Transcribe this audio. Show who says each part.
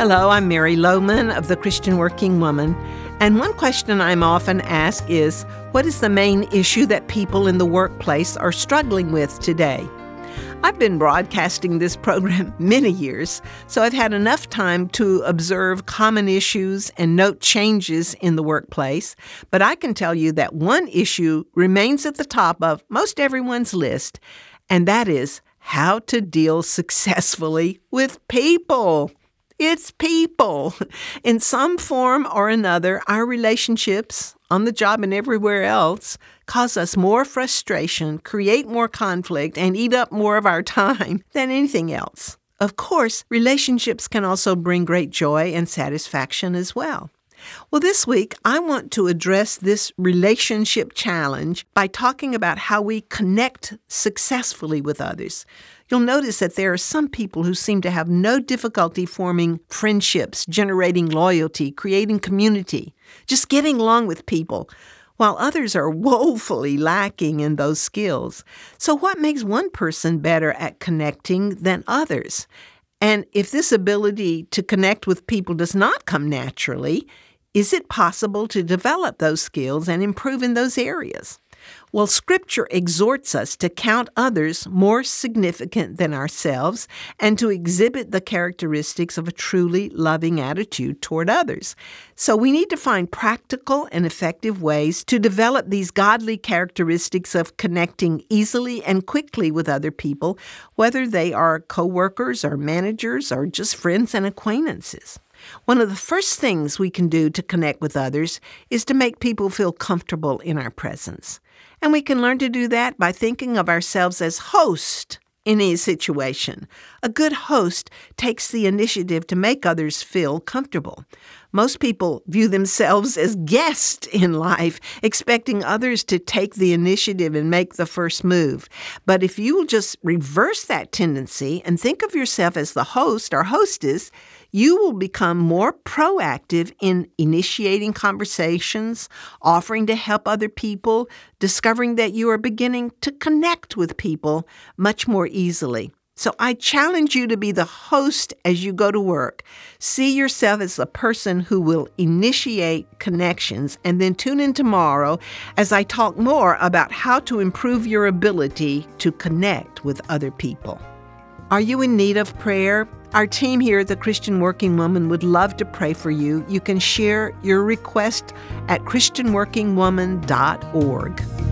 Speaker 1: Hello, I'm Mary Lowman of the Christian Working Woman. And one question I'm often asked is What is the main issue that people in the workplace are struggling with today? I've been broadcasting this program many years, so I've had enough time to observe common issues and note changes in the workplace. But I can tell you that one issue remains at the top of most everyone's list, and that is how to deal successfully with people. It's people. In some form or another, our relationships on the job and everywhere else cause us more frustration, create more conflict, and eat up more of our time than anything else. Of course, relationships can also bring great joy and satisfaction as well. Well, this week, I want to address this relationship challenge by talking about how we connect successfully with others. You'll notice that there are some people who seem to have no difficulty forming friendships, generating loyalty, creating community, just getting along with people, while others are woefully lacking in those skills. So, what makes one person better at connecting than others? And if this ability to connect with people does not come naturally, is it possible to develop those skills and improve in those areas? Well, Scripture exhorts us to count others more significant than ourselves and to exhibit the characteristics of a truly loving attitude toward others. So we need to find practical and effective ways to develop these godly characteristics of connecting easily and quickly with other people, whether they are coworkers or managers or just friends and acquaintances. One of the first things we can do to connect with others is to make people feel comfortable in our presence. And we can learn to do that by thinking of ourselves as host in a situation. A good host takes the initiative to make others feel comfortable. Most people view themselves as guests in life, expecting others to take the initiative and make the first move. But if you will just reverse that tendency and think of yourself as the host or hostess, you will become more proactive in initiating conversations, offering to help other people, discovering that you are beginning to connect with people much more easily. So I challenge you to be the host as you go to work. See yourself as the person who will initiate connections and then tune in tomorrow as I talk more about how to improve your ability to connect with other people. Are you in need of prayer? Our team here at the Christian Working Woman would love to pray for you. You can share your request at ChristianWorkingWoman.org.